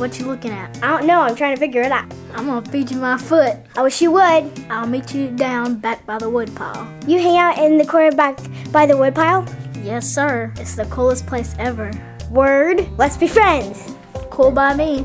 What you looking at? I don't know. I'm trying to figure it out. I'm gonna feed you my foot. I wish you would. I'll meet you down back by the woodpile. You hang out in the corner back by the woodpile? Yes, sir. It's the coolest place ever. Word. Let's be friends. Cool by me.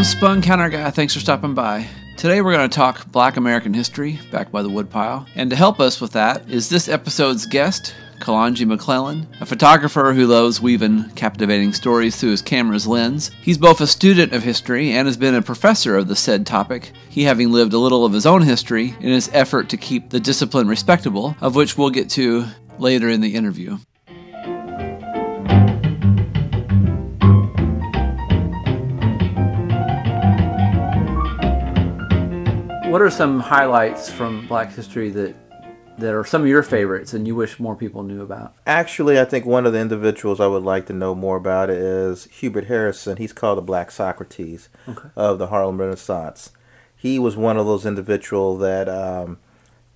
I'm Spun Counter Guy. Thanks for stopping by. Today we're going to talk Black American history back by the woodpile. And to help us with that is this episode's guest, Kalanji McClellan, a photographer who loves weaving captivating stories through his camera's lens. He's both a student of history and has been a professor of the said topic, he having lived a little of his own history in his effort to keep the discipline respectable, of which we'll get to later in the interview. What are some highlights from Black history that that are some of your favorites and you wish more people knew about? Actually, I think one of the individuals I would like to know more about is Hubert Harrison. He's called the Black Socrates Okay. of the Harlem Renaissance. He was one of those individuals that um,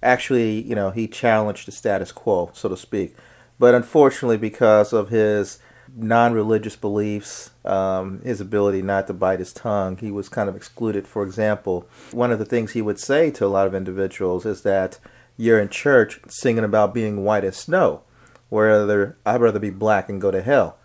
actually, you know, he challenged the status quo, so to speak. But unfortunately, because of his non-religious beliefs, um, his ability not to bite his tongue, he was kind of excluded. For example, one of the things he would say to a lot of individuals is that you're in church singing about being white as snow, whether I'd rather be black and go to hell.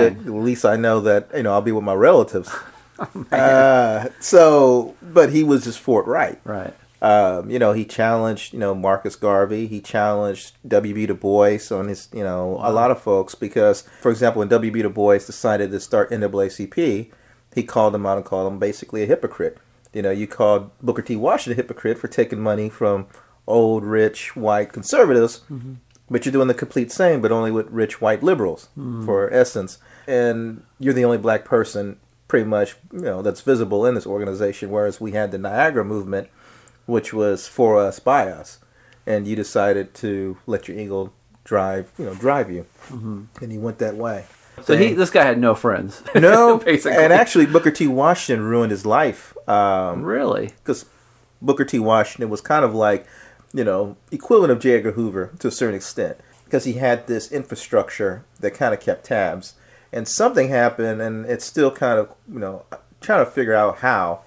At least I know that you know I'll be with my relatives. uh, so, but he was just forthright. Right. Um, you know, he challenged, you know, Marcus Garvey. He challenged W.B. Du Bois on his, you know, a lot of folks because, for example, when W.B. Du Bois decided to start NAACP, he called him out and called him basically a hypocrite. You know, you called Booker T. Washington a hypocrite for taking money from old, rich, white conservatives, but you're doing the complete same, but only with rich, white liberals, for essence. And you're the only black person, pretty much, you know, that's visible in this organization. Whereas we had the Niagara movement, which was for us, by us, and you decided to let your ego drive, you know, drive you, mm-hmm. and he went that way. So he, this guy had no friends. No, basically. and actually, Booker T. Washington ruined his life. Um, really? because Booker T. Washington was kind of like, you know, equivalent of J. Edgar Hoover to a certain extent, because he had this infrastructure that kind of kept tabs, and something happened, and it's still kind of, you know, trying to figure out how.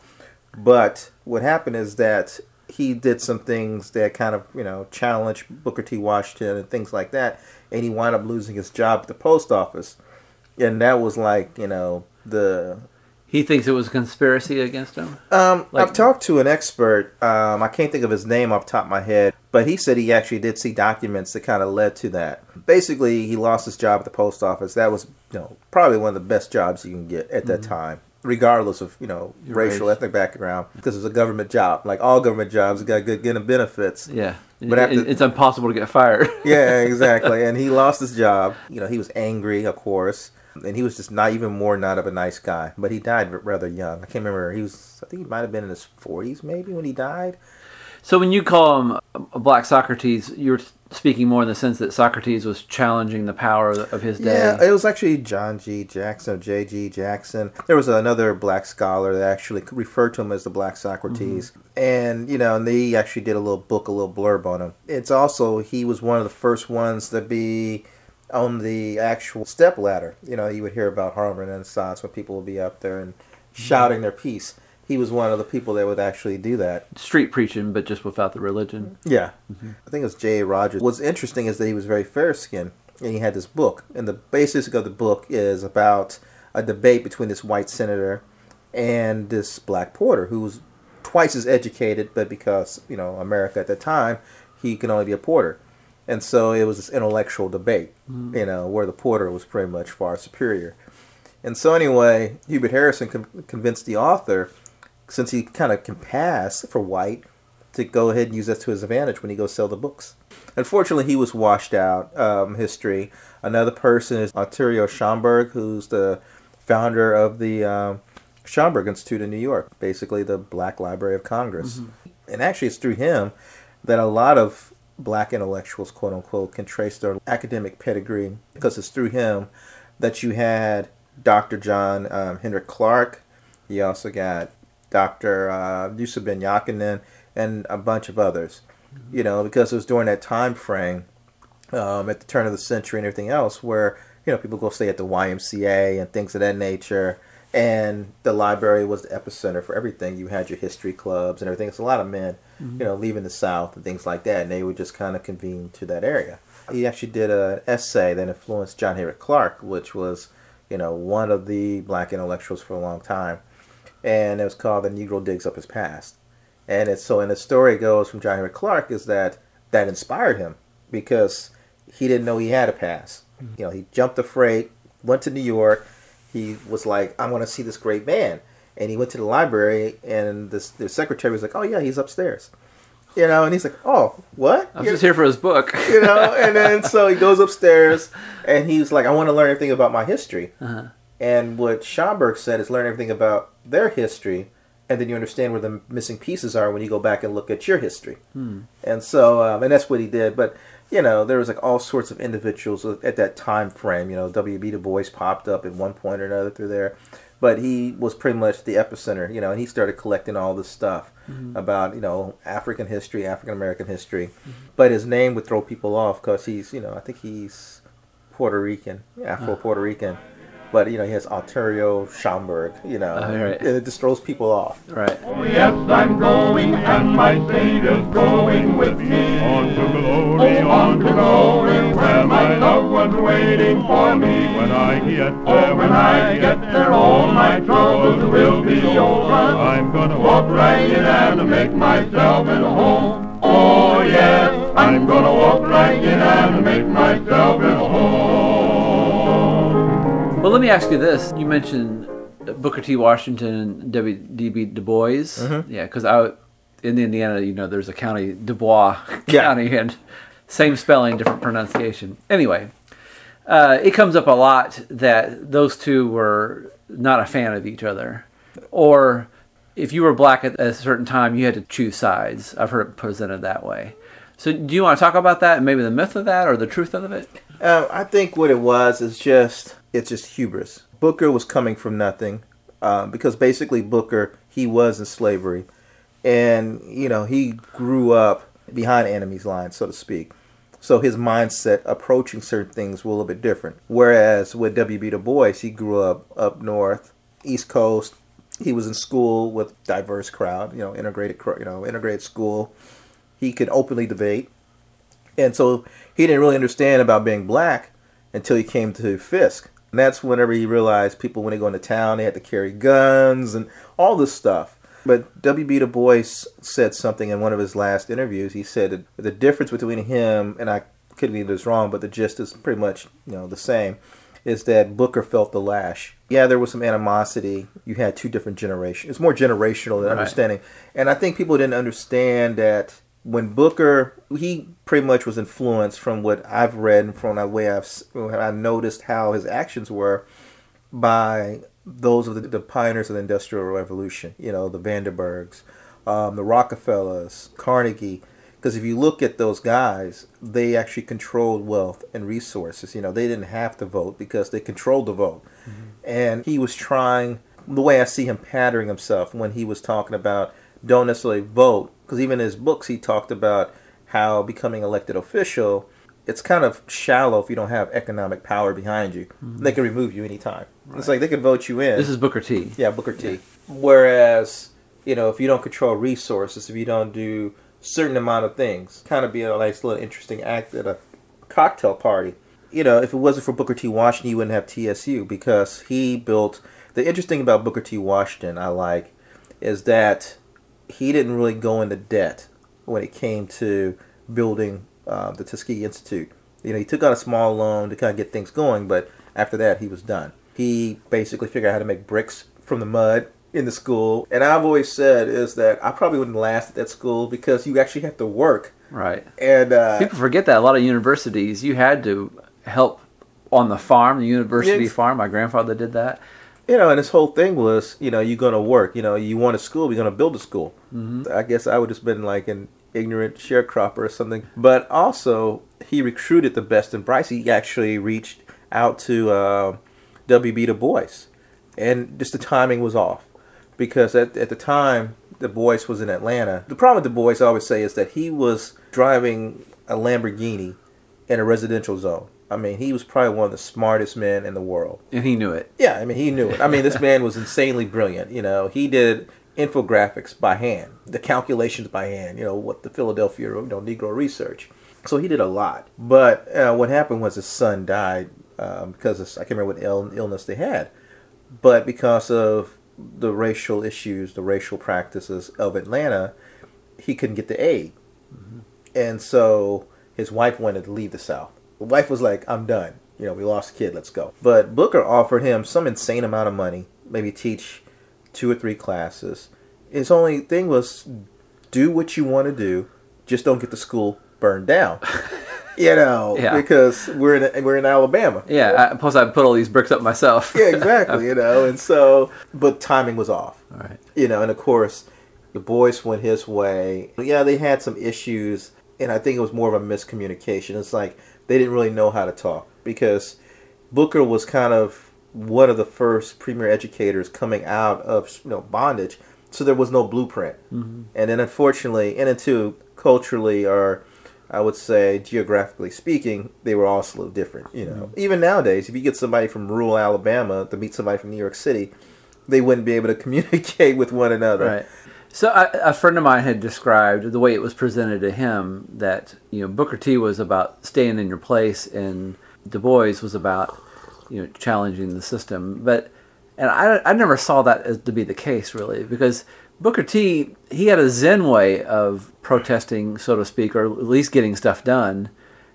But what happened is that he did some things that kind of, you know, challenged Booker T. Washington and things like that, and he wound up losing his job at the post office, and that was like, you know, the He thinks it was a conspiracy against him? um, Like- I've talked to an expert. Um, I can't think of his name off the top of my head, but he said he actually did see documents that kind of led to that. Basically, he lost his job at the post office. That was, you know, probably one of the best jobs you can get at that time, regardless of you know Your racial, race. ethnic background, because it's a government job. Like all government jobs, got good, getting benefits. Yeah. But after- it's impossible to get fired. yeah, exactly. And he lost his job. You know, he was angry, of course, and he was just not even more not of a nice guy. But he died rather young. I can't remember. He was, I think he might have been in his forties, maybe, when he died. so when you call him a black Socrates, you're speaking more in the sense that Socrates was challenging the power of his day. Yeah, it was actually John G. Jackson, or J. G. Jackson. There was another black scholar that actually referred to him as the Black Socrates, mm-hmm. and you know, and they actually did a little book, a little blurb on him. It's also he was one of the first ones to be on the actual step ladder. You know, you would hear about Harlem Renaissance when people would be up there and mm-hmm. shouting their piece. He was one of the people that would actually do that. Street preaching, but just without the religion. Yeah. I think it was J. A. Rogers. What's interesting is that he was very fair skinned and he had this book. And the basis of the book is about a debate between this white senator and this black porter who was twice as educated, but because, you know, America at the time, he can only be a porter. And so it was this intellectual debate, mm-hmm. you know, where the porter was pretty much far superior. And so anyway, Hubert Harrison con- convinced the author, since he kind of can pass for white, to go ahead and use that to his advantage when he goes sell the books. Unfortunately, he was washed out. Um, history. Another person is Arturo Schomburg, who's the founder of the um, Schomburg Institute in New York, basically the Black Library of Congress. And actually, it's through him that a lot of black intellectuals, quote unquote, can trace their academic pedigree because it's through him that you had Dr. John um, Henrik Clarke. You also got Dr. Uh, Yusuf Ben Jochannan and a bunch of others. You know, because it was during that time frame um, at the turn of the century and everything else where, you know, people go stay at the YMCA and things of that nature. And the library was the epicenter for everything. You had your history clubs and everything. It's a lot of men, you know, leaving the South and things like that. And they would just kind of convene to that area. He actually did an essay that influenced John Henrik Clarke, which was, you know, one of the black intellectuals for a long time. And it was called The Negro Digs Up His Past. And it's so, and the story goes from John Henrik Clarke is that that inspired him because he didn't know he had a pass. You know, he jumped the freight, went to New York. He was like, "I want to see this great man," and he went to the library, and this the secretary was like, "Oh yeah, he's upstairs," you know, and he's like, "Oh, what?" I was just here for his book. you know, and then so he goes upstairs, and he's like, "I want to learn everything about my history." Uh-huh. And what Schomburg said is learn everything about their history, and then you understand where the missing pieces are when you go back and look at your history. Hmm. And so, um, and that's what he did. But you know, there was like all sorts of individuals at that time frame. You know, W.B. Du Bois popped up at one point or another through there, but he was pretty much the epicenter. You know, and he started collecting all this stuff hmm. about you know African history, African American history. Hmm. But his name would throw people off because he's you know I think he's Puerto Rican, Afro Puerto Rican. But you know he has Arturo Schomburg, you know, Oh, right. and it just throws people off. right. Oh, yes, I'm going, and my Savior's going with me. On to glory, oh, on to glory, where my loved one's waiting for me. When I get oh, there, oh, when I get there, all my troubles will be over. I'm gonna walk right in and make myself at home. Oh, oh yes, I'm gonna walk right in and make myself at home. Let me ask you this. You mentioned Booker T. Washington and W.D.B. Du Bois. Mm-hmm. Yeah, because I, in Indiana, you know, there's a county, Dubois Yeah. County, and same spelling, different pronunciation. Anyway, uh, it comes up a lot that those two were not a fan of each other. Or if you were black at a certain time, you had to choose sides. I've heard it presented that way. So, do you want to talk about that maybe the myth of that or the truth of it? Um, I think what it was is just it's just hubris. Booker was coming from nothing um, because basically Booker he was in slavery, and you know he grew up behind enemy's lines, so to speak. So his mindset approaching certain things were a little bit different. Whereas with W.B. Du Bois, he grew up up north, East Coast. He was in school with diverse crowd, you know, integrated, you know, integrated school. He could openly debate. And so he didn't really understand about being black until he came to Fisk. And that's whenever he realized people, when they go into town, they had to carry guns and all this stuff. But W.B. Du Bois said something in one of his last interviews. He said that the difference between him, and I could be this wrong, but the gist is pretty much you know the same, is that Booker felt the lash. Yeah, there was some animosity. You had two different generations. It's more generational than Right. understanding. And I think people didn't understand that when Booker, he pretty much was influenced from what I've read and from the way I've I noticed how his actions were by those of the, the pioneers of the Industrial Revolution. You know, the Vanderbilts, um, the Rockefellers, Carnegie. Because if you look at those guys, they actually controlled wealth and resources. You know, they didn't have to vote because they controlled the vote. And he was trying, the way I see him patterning himself when he was talking about don't necessarily vote, because even in his books he talked about how becoming elected official, it's kind of shallow if you don't have economic power behind you. Mm-hmm. They can remove you anytime. It's like they can vote you in. This is Booker T. Yeah, Booker T. Whereas, you know, if you don't control resources, if you don't do certain amount of things, kind of be a nice little interesting act at a cocktail party. You know, if it wasn't for Booker T. Washington, you wouldn't have TSU because he built. The interesting about Booker T. Washington, I like, is that he didn't really go into debt when it came to building uh, the Tuskegee Institute. You know, he took out a small loan to kind of get things going, but after that, he was done. He basically figured out how to make bricks from the mud in the school. And I've always said is that I probably wouldn't last at that school because you actually have to work. Right. And uh, People forget that a lot of universities you had to help on the farm, the university farm. My grandfather did that. You know, and this whole thing was, you know, you're gonna work. You know, you want a school, you're gonna build a school. I guess I would just been like an ignorant sharecropper or something. But also, he recruited the best and Bryce. He actually reached out to uh, W.B. Du Bois, and just the timing was off because at at the time Du Bois was in Atlanta. The problem with Du Bois, I always say, is that he was driving a Lamborghini in a residential zone. I mean, he was probably one of the smartest men in the world. And he knew it. Yeah, I mean, he knew it. I mean, this man was insanely brilliant. You know, he did infographics by hand, the calculations by hand. You know, what the Philadelphia you know Negro Research. So he did a lot. But uh, what happened was his son died um, because of, I can't remember what Ill- illness they had, but because of the racial issues, the racial practices of Atlanta, he couldn't get the aid, and so his wife wanted to leave the South. Wife was like, "I'm done. You know, we lost a kid. Let's go." But Booker offered him some insane amount of money, maybe teach two or three classes. His only thing was, do what you want to do, just don't get the school burned down. you know, Yeah. because we're in we're in Alabama. Yeah. I, plus, I put all these bricks up myself. Yeah, exactly. you know, and so, but timing was off all right. you know, and of course, Du Bois went his way. Yeah, they had some issues, and I think it was more of a miscommunication. It's like they didn't really know how to talk because Booker was kind of one of the first premier educators coming out of you know bondage, so there was no blueprint. Mm-hmm. And then, unfortunately, and then too culturally or I would say geographically speaking, they were also a little different. You know, even nowadays, if you get somebody from rural Alabama to meet somebody from New York City, they wouldn't be able to communicate with one another. Right. So a friend of mine had described the way it was presented to him that you know Booker T was about staying in your place and Du Bois was about you know challenging the system. But and I I never saw that as to be the case really because Booker T he had a Zen way of protesting, so to speak, or at least getting stuff done.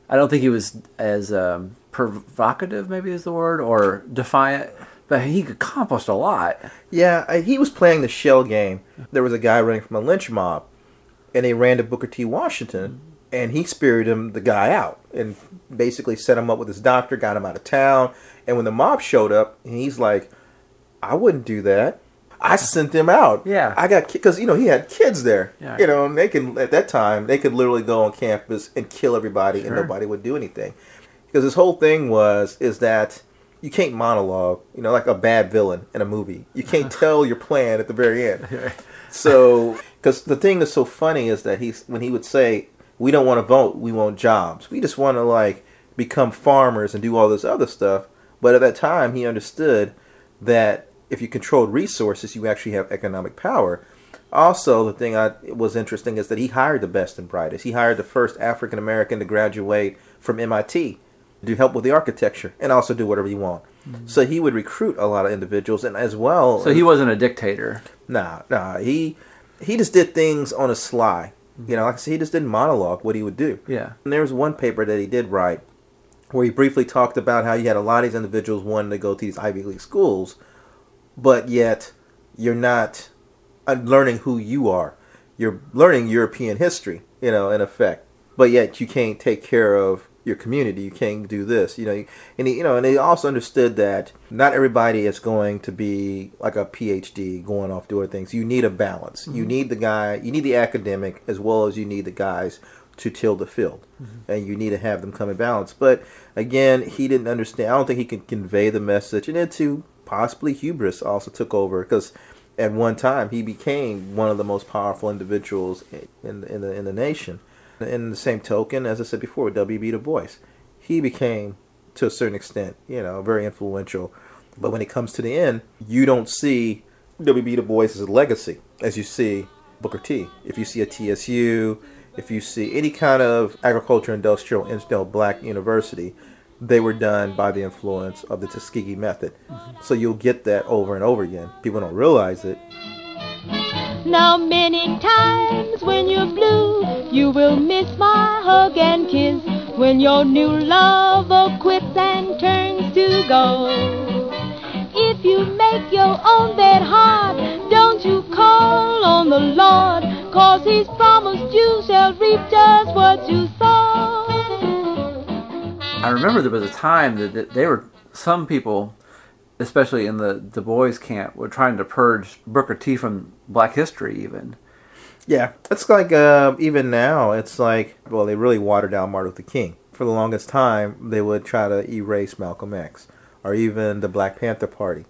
I don't think he was as um, provocative, maybe is the word, or defiant, but he accomplished a lot. Yeah, he was playing the shell game. There was a guy running from a lynch mob, and they ran to Booker T. Washington, and he spirited him the guy out, and basically set him up with his doctor, got him out of town. And when the mob showed up, he's like, "I wouldn't do that. I sent them out. Yeah. I got because you know he had kids there. Yeah. You know, and they can at that time they could literally go on campus and kill everybody, and nobody would do anything. Because his whole thing was is that you can't monologue, you know, like a bad villain in a movie. You can't uh-huh. tell your plan at the very end. So, because the thing that's so funny is that he's when he would say, "We don't want to vote, we want jobs. We just want to like become farmers and do all this other stuff." But at that time, he understood that if you controlled resources, you actually have economic power. Also, the thing I was interesting is that he hired the best and brightest. He hired the first African American to graduate from MIT to help with the architecture and also do whatever you want. So he would recruit a lot of individuals, and as well, So he wasn't a dictator. Nah, nah. He he just did things on a sly. You know, like I said, he just didn't monologue what he would do. Yeah. And there was one paper that he did write where he briefly talked about how you had a lot of these individuals wanting to go to these Ivy League schools, but yet you're not uh, learning who you are. You're learning European history, you know, in effect. But yet you can't take care of your community. You can't do this, you know. And he, you know, and they also understood that not everybody is going to be like a PhD going off doing things. You need a balance. You mm-hmm. need the guy. You need the academic as well as you need the guys to till the field, mm-hmm. and you need to have them come in balance. But again, he didn't understand. I don't think he could convey the message, and then too possibly hubris also took over because at one time he became one of the most powerful individuals in in the in the nation. In the same token, as I said before, W.B. Du Bois, he became to a certain extent, you know, very influential. But when it comes to the end, you don't see W.B. Du Bois' as a legacy as you see Booker T. If you see a TSU, if you see any kind of agriculture industrial know, black university, they were done by the influence of the Tuskegee method. Mm-hmm. So you'll get that over and over again. People don't realize it. Now many times when you're blue, you will miss my hug and kiss when your new lover quits and turns to go. If you make your own bed hard, don't you call on the Lord, cause he's promised you shall reap just what you sow. I remember there was a time that, that they were some people, especially in the Du Bois camp, were trying to purge Booker T from Black history. Even Yeah, it's like uh, even now, it's like well, they really watered down Martin Luther King. For the longest time, they would try to erase Malcolm X. or even the Black Panther Party.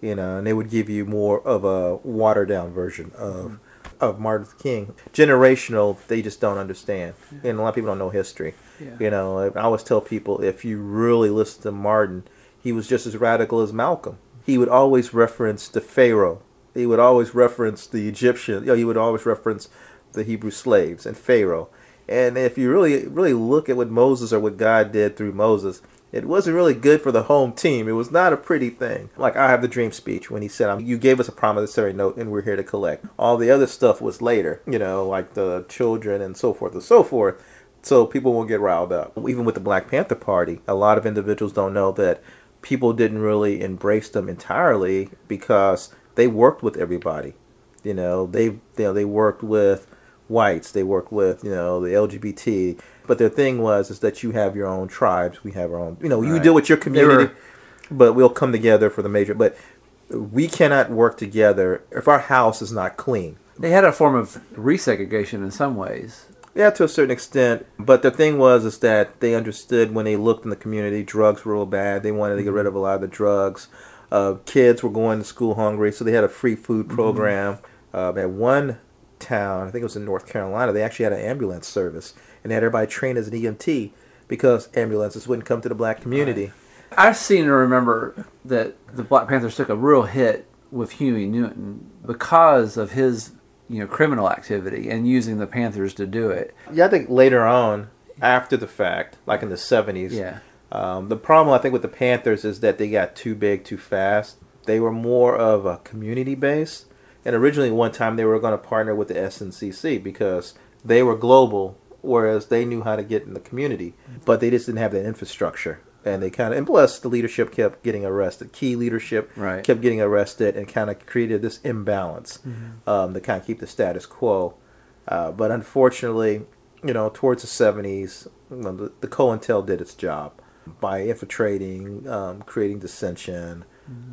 You know, and they would give you more of a watered down version of of Martin Luther King. Generational, they just don't understand, and a lot of people don't know history. Yeah. You know, I always tell people if you really listen to Martin, he was just as radical as Malcolm. He would always reference the Pharaoh. He would always reference the Egyptian. You know, he would always reference the Hebrew slaves and Pharaoh. And if you really really look at what Moses or what God did through Moses, it wasn't really good for the home team. It was not a pretty thing. Like I have the dream speech when he said, um, "You gave us a promissory note, and we're here to collect." All the other stuff was later, you know, like the children and so forth and so forth. So people won't get riled up. Even with the Black Panther Party, a lot of individuals don't know that people didn't really embrace them entirely because they worked with everybody. You know, they you know they worked with whites, they worked with you know the LGBT. But their thing was is that you have your own tribes, we have our own. You know, you Right. deal with your community, were- but we'll come together for the major. But we cannot work together if our house is not clean. They had a form of resegregation in some ways. Yeah, to a certain extent. But the thing was is that they understood when they looked in the community, drugs were real bad. They wanted to get rid mm-hmm. of a lot of the drugs. Uh, kids were going to school hungry, so they had a free food program. Uh, at one town, I think it was in North Carolina, they actually had an ambulance service, and they had everybody trained as an EMT because ambulances wouldn't come to the black community. I've seen and remember that the Black Panthers took a real hit with Huey Newton because of his, you know, criminal activity and using the Panthers to do it. Yeah, I think later on, after the fact, like in the 70s, Yeah. Um, the problem I think with the Panthers is that they got too big too fast. They were more of a community base, and originally one time they were going to partner with the SNCC because they were global, whereas they knew how to get in the community, but they just didn't have that infrastructure. And they kind of, and plus the leadership kept getting arrested. Key leadership Right. kept getting arrested, and kind of created this imbalance um, to kind of keep the status quo. Uh, but unfortunately, you know, towards the 70s, you know, the, the COINTEL did its job by infiltrating, um, creating dissension.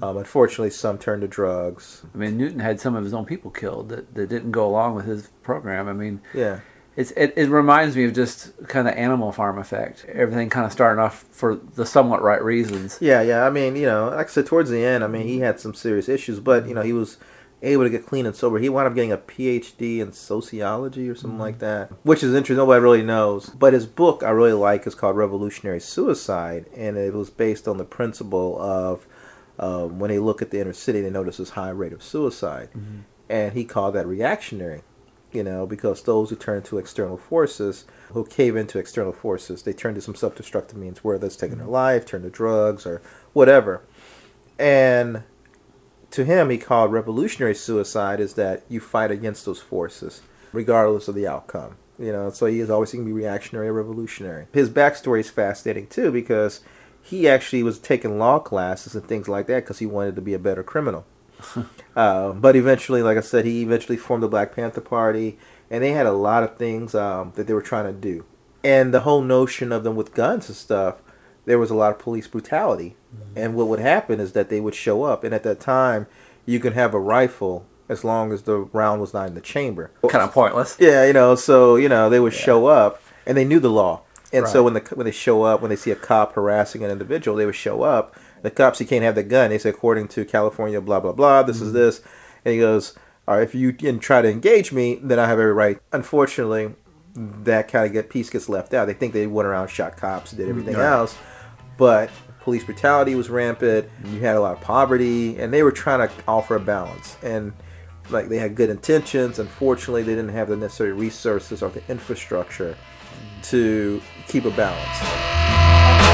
Um, unfortunately, some turned to drugs. I mean, Newton had some of his own people killed that, that didn't go along with his program. I mean, Yeah. it's it, it reminds me of just kind of Animal Farm effect. Everything kind of starting off for the somewhat right reasons. Yeah, yeah. I mean, you know, like I said, towards the end, I mean, he had some serious issues, but, you know, he was able to get clean and sober. He wound up getting a PhD in sociology or something like mm-hmm. that, which is interesting. Nobody really knows. But his book I really like is called Revolutionary Suicide, and it was based on the principle of um, when they look at the inner city, they notice this high rate of suicide. Mm-hmm. And he called that reactionary, you know, because those who turn to external forces, who cave into external forces, they turn to some self destructive means, whether it's taking their mm-hmm. life, turn to drugs, or whatever. And to him, he called revolutionary suicide is that you fight against those forces, regardless of the outcome. You know, so he is always going to be reactionary or revolutionary. His backstory is fascinating too because he actually was taking law classes and things like that because he wanted to be a better criminal. uh, but eventually, like I said, he eventually formed the Black Panther Party, and they had a lot of things um, that they were trying to do. And the whole notion of them with guns and stuff, there was a lot of police brutality. Mm-hmm. And what would happen is that they would show up, and at that time, you can have a rifle as long as the round was not in the chamber. Kind of pointless. Yeah, you know, so you know they would show up, and they knew the law, and so when the when they show up, when they see a cop harassing an individual, they would show up. The cops, he can't have the gun. They say, according to California, blah blah blah. This is mm-hmm. this, and he goes, "All right, if you can try to engage me, then I have every right." Unfortunately, that kind of get piece gets left out. They think they went around, shot cops, did everything Right. else, but police brutality was rampant. You had a lot of poverty, and they were trying to offer a balance. And like they had good intentions. Unfortunately, they didn't have the necessary resources or the infrastructure to keep a balance.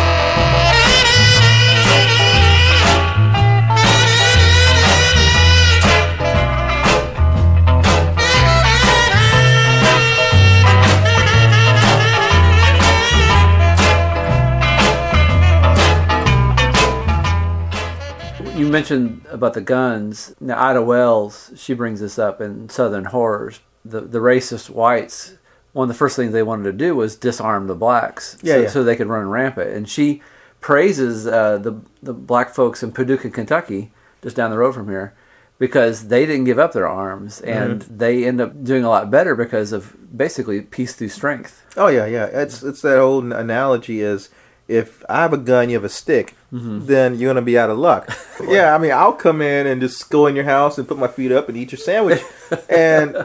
You mentioned about the guns. Now, Ida Wells, she brings this up in Southern Horrors. The the racist whites, one of the first things they wanted to do was disarm the blacks, Yeah, so, yeah. so they could run rampant. And she praises uh, the the black folks in Paducah, Kentucky, just down the road from here, because they didn't give up their arms, and Mm-hmm. they end up doing a lot better because of basically peace through strength. Oh yeah, yeah. It's it's that old analogy is if I have a gun, you have a stick, Mm-hmm. then you're gonna be out of luck. yeah, I mean, I'll come in and just go in your house and put my feet up and eat your sandwich, and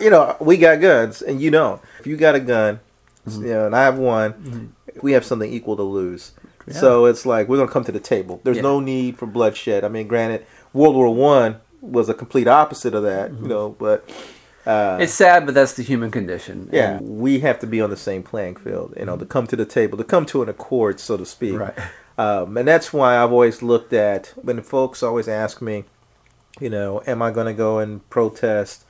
you know we got guns and you don't. If you got a gun, Mm-hmm. you know, and I have one, we have something equal to lose. So it's like we're gonna come to the table. There's Yeah. no need for bloodshed. I mean, granted, World War One was a complete opposite of that, Mm-hmm. you know, but. Uh, It's sad, but that's the human condition. yeah, And- we have to be on the same playing field, you know, to come to the table, to come to an accord, so to speak. Right. Um, and that's why I've always looked at when folks always ask me, you know, am I going to go and protest,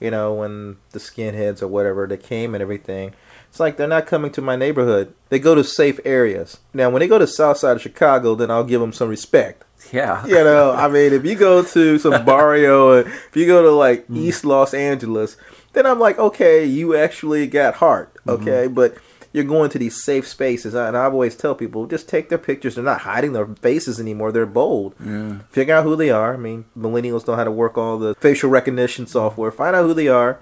you know, when the skinheads or whatever they came and everything. It's like they're not coming to my neighborhood. They go to safe areas. Now, when they go to south side of Chicago, then I'll give them some respect. yeah. You know, I mean, if you go to some barrio, and if you go to like mm-hmm. East Los Angeles, then I'm like, okay, you actually got heart, mm-hmm. okay, but you're going to these safe spaces, and I always tell people just take their pictures. They're not hiding their faces anymore; they're bold. Figure out who they are. I mean, millennials know how to work all the facial recognition software. Find out who they are,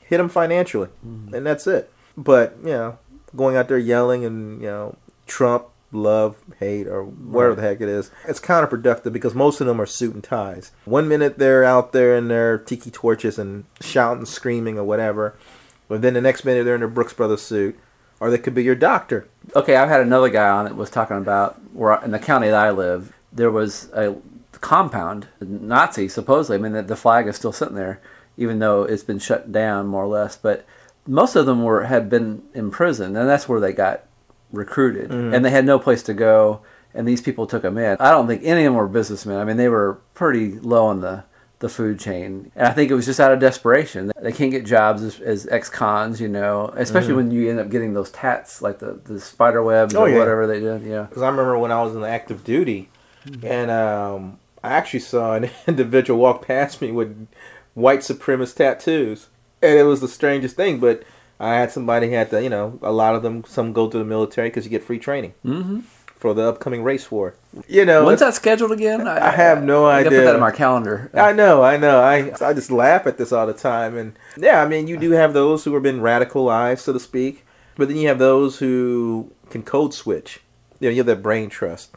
hit them financially, mm-hmm. and that's it. But you know, going out there yelling and you know, Trump, love, hate, or whatever the heck it is, it's counterproductive because most of them are suit and ties. One minute they're out there in their tiki torches and shouting, screaming, or whatever, but then the next minute they're in their Brooks Brothers suit, or they could be your doctor. Okay, I've had another guy on that was talking about where in the county that I live, there was a compound, Nazi supposedly. I mean, the, the flag is still sitting there, even though it's been shut down more or less. But most of them were had been in prison, and that's where they got recruited, mm-hmm. and they had no place to go. And these people took them in. I don't think any of them were businessmen. I mean, they were pretty low on the the food chain. And I think it was just out of desperation. They can't get jobs as, as ex-cons, you know, especially mm-hmm. when you end up getting those tats, like the, the spider webs Oh, or yeah. whatever they did. Yeah. Because I remember when I was in active duty, mm-hmm. and um, I actually saw an individual walk past me with white supremacist tattoos, and it was the strangest thing. But I had somebody had to, you know, a lot of them, some go to the military because you get free training Mm-hmm. for the upcoming race war. You know, When's that scheduled again? I have no I gotta put idea. that in my calendar. I know, I know. I I just laugh at this all the time, and yeah, I mean, you do have those who have been radicalized, so to speak, but then you have those who can code switch. You know, you have that brain trust.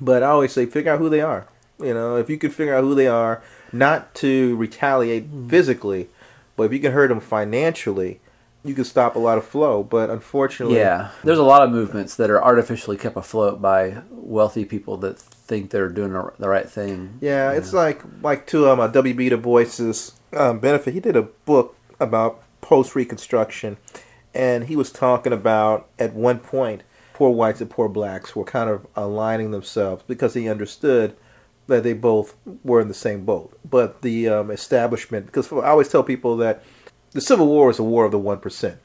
But I always say, figure out who they are. You know, if you can figure out who they are, not to retaliate physically, but if you can hurt them financially, you can stop a lot of flow. But unfortunately, Yeah, there's a lot of movements that are artificially kept afloat by wealthy people that think they're doing the the right thing. Yeah, it's like like to um, W.B. Du Bois's um, benefit. He did a book about post Reconstruction, and he was talking about at one point poor whites and poor blacks were kind of aligning themselves because he understood that they both were in the same boat. But the um, establishment, because I always tell people that the Civil War is a war of the one percent.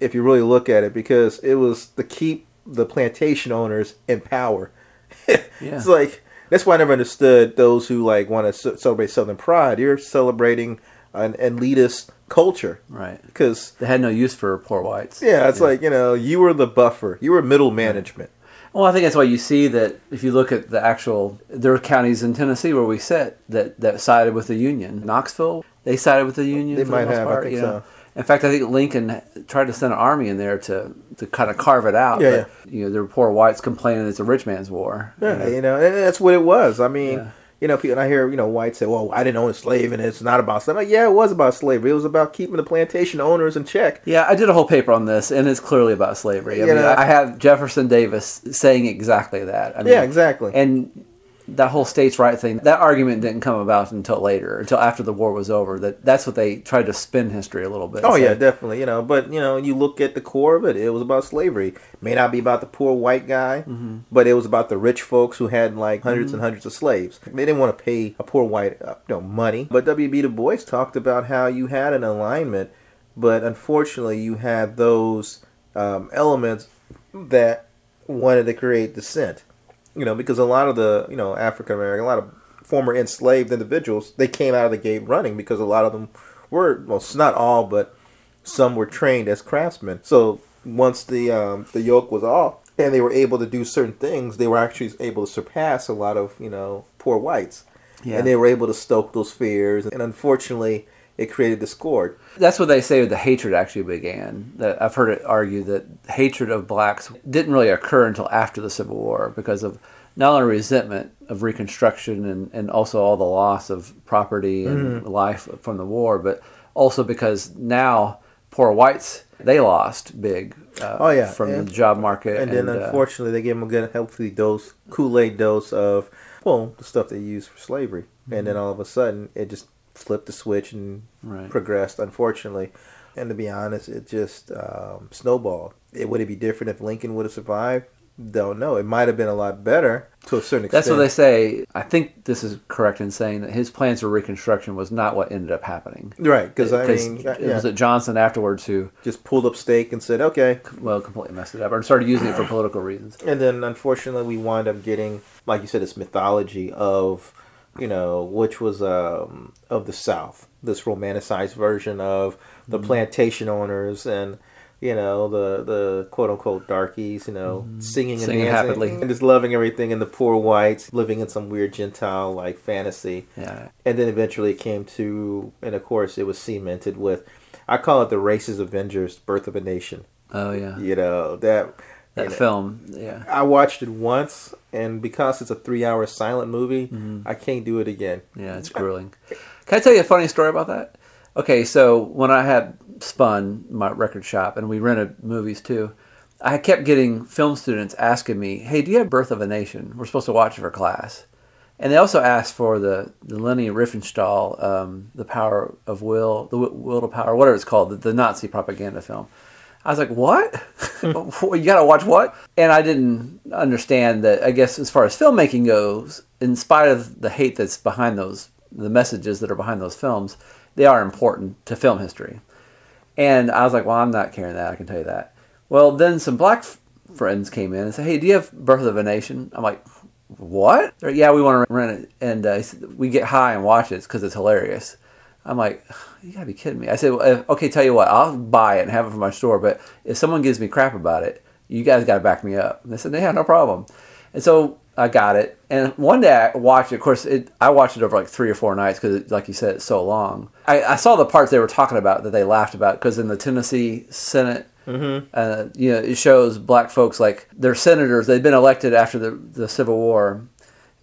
If you really look at it, because it was to keep the plantation owners in power. Yeah. It's like that's why I never understood those who like want to ce- celebrate Southern pride. You're celebrating an elitist culture Right. because They had no use for poor whites. yeah, it's like you know you were the buffer, you were middle management. Well, I think that's why you see that if you look at the actual, there are counties in Tennessee where we sit that, that sided with the Union. Knoxville, they sided with the Union. They for might the most have, I part, think you know. so. In fact, I think Lincoln tried to send an army in there to, to kind of carve it out. Yeah, but, You know, there were poor whites complaining it's a rich man's war. Yeah, you know, and that's what it was. I mean, Yeah. You know, people, and I hear you know whites say, "Well, I didn't own a slave, and it's not about slavery." Like, yeah, it was about slavery. It was about keeping the plantation owners in check. Yeah, I did a whole paper on this, and it's clearly about slavery. I You mean, know- I have Jefferson Davis saying exactly that. I mean, Yeah, exactly. And that whole states' right thing, that argument didn't come about until later, until after the war was over. That that's what they tried to spin history a little bit. Oh So- yeah, definitely. You know, but you know, you look at the core of it. It was about slavery. May not be about the poor white guy, Mm-hmm. but it was about the rich folks who had like 100s and hundreds of slaves. They didn't want to pay a poor white, uh, you know, money. But W.B. Du Bois talked about how you had an alignment, but unfortunately, you had those um, elements that wanted to create dissent. You know, because a lot of the you know African American, a lot of former enslaved individuals, they came out of the gate running because a lot of them were well, not all, but some were trained as craftsmen. So once the um, the yoke was off and they were able to do certain things, they were actually able to surpass a lot of you know poor whites, Yeah. and they were able to stoke those fears. And unfortunately, it created discord. That's what they say the hatred actually began. That I've heard it argued that hatred of blacks didn't really occur until after the Civil War because of not only resentment of Reconstruction and, and also all the loss of property and Mm-hmm. life from the war, but also because now poor whites they lost big. Uh, Oh, yeah, from and- the job market, And then, uh, unfortunately, they gave them a good, healthy dose, Kool Aid dose of, well, the stuff they used for slavery. And then all of a sudden, it just flipped the switch and Right. progressed, unfortunately. And to be honest, it just um, snowballed. It, would it be different if Lincoln would have survived? Don't know. It might have been a lot better to a certain extent. That's what they say. I think this is correct in saying that his plans for Reconstruction was not what ended up happening. Right, because I mean, it yeah, was it Johnson afterwards who just pulled up stake and said, okay. well completely messed it up and started using it for political reasons. And then unfortunately, we wind up getting, like you said, this mythology of, you know, which was um, of the South, this romanticized version of the plantation owners and, you know, the the quote unquote darkies, you know, singing and Singing dancing happily. and just loving everything, and the poor whites living in some weird Gentile like fantasy. Yeah. And then eventually it came to, and of course, it was cemented with, I call it the races Avengers: Birth of a Nation. Oh yeah. You know that. That film. Yeah. I watched it once, and because it's a three-hour silent movie, Mm-hmm. I can't do it again. Yeah, it's grueling. Can I tell you a funny story about that? Okay, so when I had spun my record shop and we rented movies too, I kept getting film students asking me, "Hey, do you have Birth of a Nation? We're supposed to watch it for class." And they also asked for the the Leni Riefenstahl, um, the Power of Will, the Will to Power, whatever it's called, the, the Nazi propaganda film. I was like, "What? you got to watch what?" And I didn't understand that. I guess as far as filmmaking goes, in spite of the hate that's behind those, the messages that are behind those films, they are important to film history. And I was like, "Well, I'm not caring that. I can tell you that." Well, then some black f- friends came in and said, "Hey, do you have Birth of a Nation?" I'm like, "What?" They're like, yeah, we want to rent it, and uh, said, we get high and watch it because it's hilarious. I'm like, you gotta be kidding me. I said, well, okay, tell you what, I'll buy it and have it for my store, but if someone gives me crap about it, you guys gotta back me up. And they said, yeah, no problem. And so I got it, and one day I watched it. Of course, it, I watched it over like three or four nights because, like you said, it's so long. I, I saw the parts they were talking about that they laughed about because in the Tennessee Senate, uh, you know, it shows black folks like they're senators. They've been elected after the the Civil War,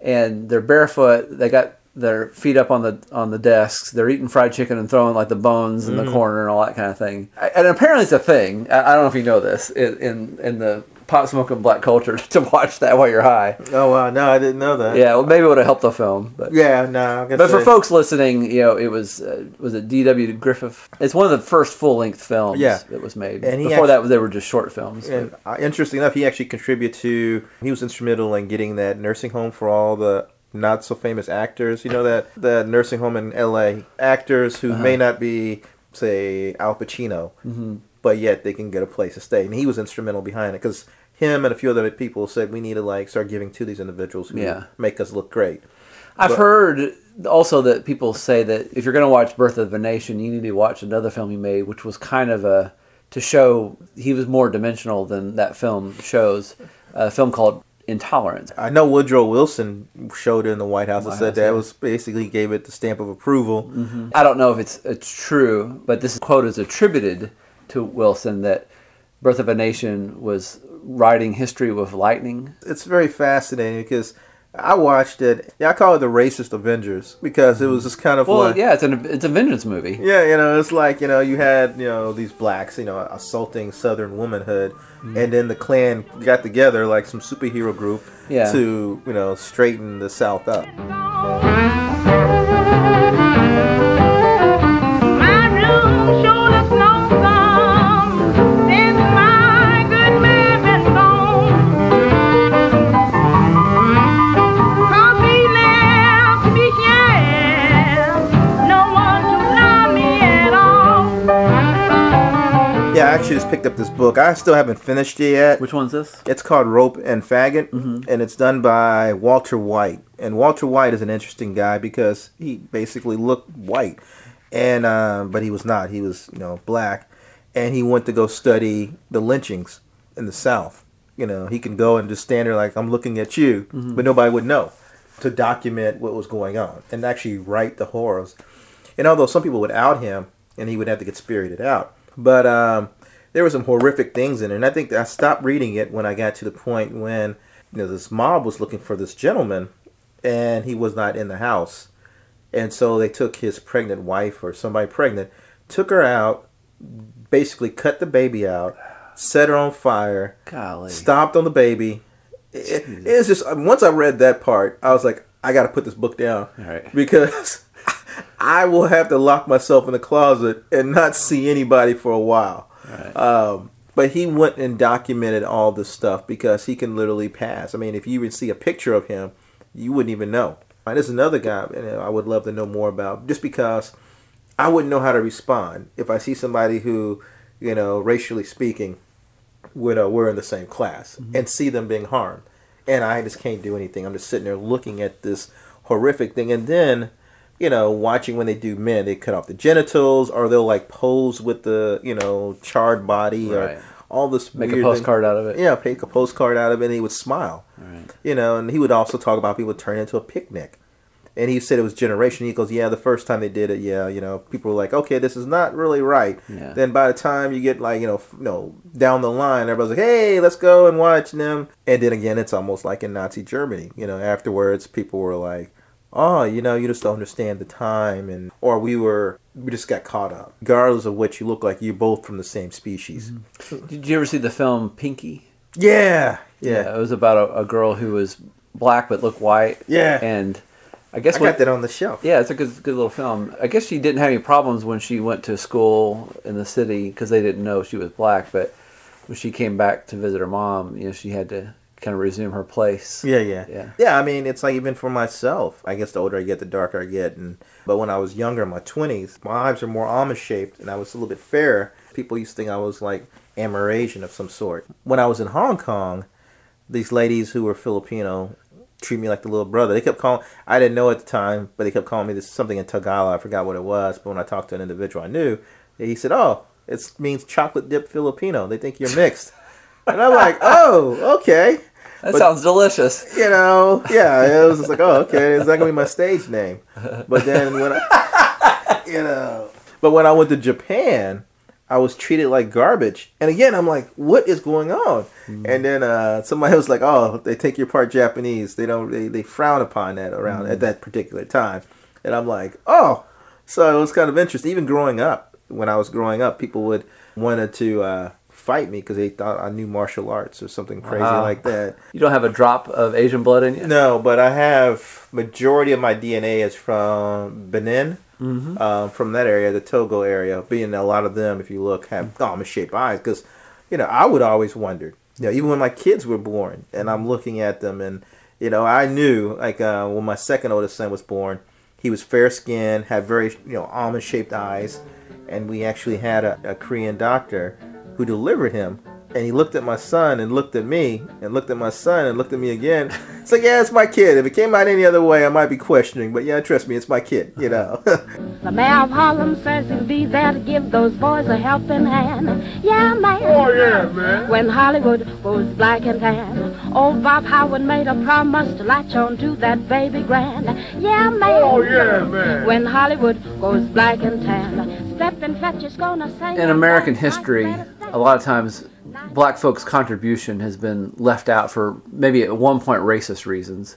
and they're barefoot. They got their feet up on the on the desks. They're eating fried chicken and throwing like the bones in the corner and all that kind of thing. And apparently, it's a thing. I, I don't know if you know this in in, in the pot smoking black culture to watch that while you're high. Oh wow, no, I didn't know that. Yeah, well, maybe it would have helped the film, but. yeah, no. I guess But for folks listening, you know, it was uh, was it D.W. Griffith? It's one of the first full length films Yeah. that was made. And Before actu- that, they were just short films. And uh, interesting enough, he actually contributed to. He was instrumental in getting that nursing home for all the not so famous actors. You know that the nursing home in L.A. actors who Uh-huh. may not be, say, Al Pacino, Mm-hmm. but yet they can get a place to stay. And he was instrumental behind it because him and a few other people said we need to like start giving to these individuals who Yeah. make us look great. I've But- heard also that people say that if you're going to watch Birth of a Nation, you need to watch another film he made, which was kind of a to show he was more dimensional than that film shows. A film called Intolerance. I know Woodrow Wilson showed in the White House and said that yeah. Mm-hmm. was basically gave it the stamp of approval. I don't know if it's it's true, but this quote is attributed to Wilson that Birth of a Nation was writing history with lightning. it's very fascinating because I watched it. Yeah, I call it the racist Avengers because it was just kind of Well, like, yeah, it's an it's a vengeance movie. yeah, you know, it's like you know, you had you know these blacks, you know, assaulting Southern womanhood, mm-hmm. and then the Klan got together like some superhero group Yeah. to you know straighten the South up. Actually just picked up this book. I still haven't finished it yet. Which one's this? It's called Rope and Faggot, and it's done by Walter White. And Walter White is an interesting guy because he basically looked white, and um, but he was not. He was you know black, and he went to go study the lynchings in the South. You know, he can go and just stand there like I'm looking at you, but nobody would know to document what was going on and actually write the horrors. And although some people would out him, and he would have to get spirited out, but um, there were some horrific things in it. And I think I stopped reading it when I got to the point when you know this mob was looking for this gentleman, and he was not in the house, and so they took his pregnant wife or somebody pregnant, took her out, basically cut the baby out, set her on fire, Golly. stomped on the baby. It, it's just once I read that part, I was like, I got to put this book down right. because I will have to lock myself in the closet and not see anybody for a while. Um, but he went and documented all this stuff because he can literally pass. I mean, if you even see a picture of him, you wouldn't even know. And there's another guy, and I would love to know more about, just because I wouldn't know how to respond if I see somebody who, you know, racially speaking, would uh, we're in the same class and see them being harmed, and I just can't do anything. I'm just sitting there looking at this horrific thing, and then, you know, watching when they do men, they cut off the genitals, or they'll like pose with the you know charred body, Right. or all this Make a weird thing. postcard out of it. Yeah, make a postcard out of it, and he would smile. Right. You know, and he would also talk about people turning into a picnic. And he said it was generation. He goes, yeah, the first time they did it, yeah, you know, people were like, okay, this is not really right. Yeah. Then by the time you get like, you know, f- you know, down the line, everybody's like, hey, let's go and watch them. And then again, it's almost like in Nazi Germany. You know, afterwards, people were like, oh, you know, you just don't understand the time, and or we were, we just got caught up. Regardless of what you look like, you're both from the same species. Mm-hmm. Did you ever see the film Pinky? Yeah, yeah, It was about a, a girl who was black but looked white. Yeah. And I guess I what, got that on the shelf. Yeah, it's a good, good little film. I guess she didn't have any problems when she went to school in the city because they didn't know she was black. But when she came back to visit her mom, you know, she had to kind of resume her place. Yeah, yeah, Yeah. yeah. I mean, it's like even for myself. I guess the older I get, the darker I get. And but when I was younger, in my twenties, my eyes are more almond shaped, and I was a little bit fairer. People used to think I was like Amerasian of some sort. When I was in Hong Kong, these ladies who were Filipino treat me like the little brother. They kept calling. I didn't know at the time, but they kept calling me this something in Tagalog. I forgot what it was. But when I talked to an individual I knew, he said, "Oh, it means chocolate dip Filipino. They think you're mixed." and I'm like, "Oh, okay." That But- sounds delicious. you know, yeah, it was just like, oh, okay, is that gonna be my stage name? But then when I, you know, but when I went to Japan, I was treated like garbage, and again, I'm like, what is going on? And then uh, somebody was like, oh, they take your part Japanese. They don't, they, they frown upon that around at that particular time, and I'm like, oh, so it was kind of interesting. Even growing up, when I was growing up, people would wanted to uh, fight me because they thought I knew martial arts or something crazy Wow. like that. You don't have a drop of Asian blood in you? No, but I have majority of my DNA is from Benin, Mm-hmm. um, from that area, the Togo area. Benin a lot of them, if you look, have almond shaped eyes. Because you know, I would always wondered. You know, even when my kids were born, and I'm looking at them, and you know, I knew like uh, when my second oldest son was born, he was fair skinned, had very you know almond shaped eyes, and we actually had a, a Korean doctor who delivered him. And he looked at my son and looked at me and looked at my son and looked at me again. It's like, yeah, it's my kid. If it came out any other way, I might be questioning. But yeah, trust me, it's my kid. You know. The mayor of Harlem says he'll be there to give those boys a helping hand. Yeah, man. Oh, yeah, man. When Hollywood was black and tan, old Bob Howard made a promise to latch on to that baby grand. Yeah, man. Oh, yeah, man. When Hollywood goes black and tan, Stepin Fetchit's gonna sing. In American history, a lot of times black folks' contribution has been left out for maybe at one point racist reasons.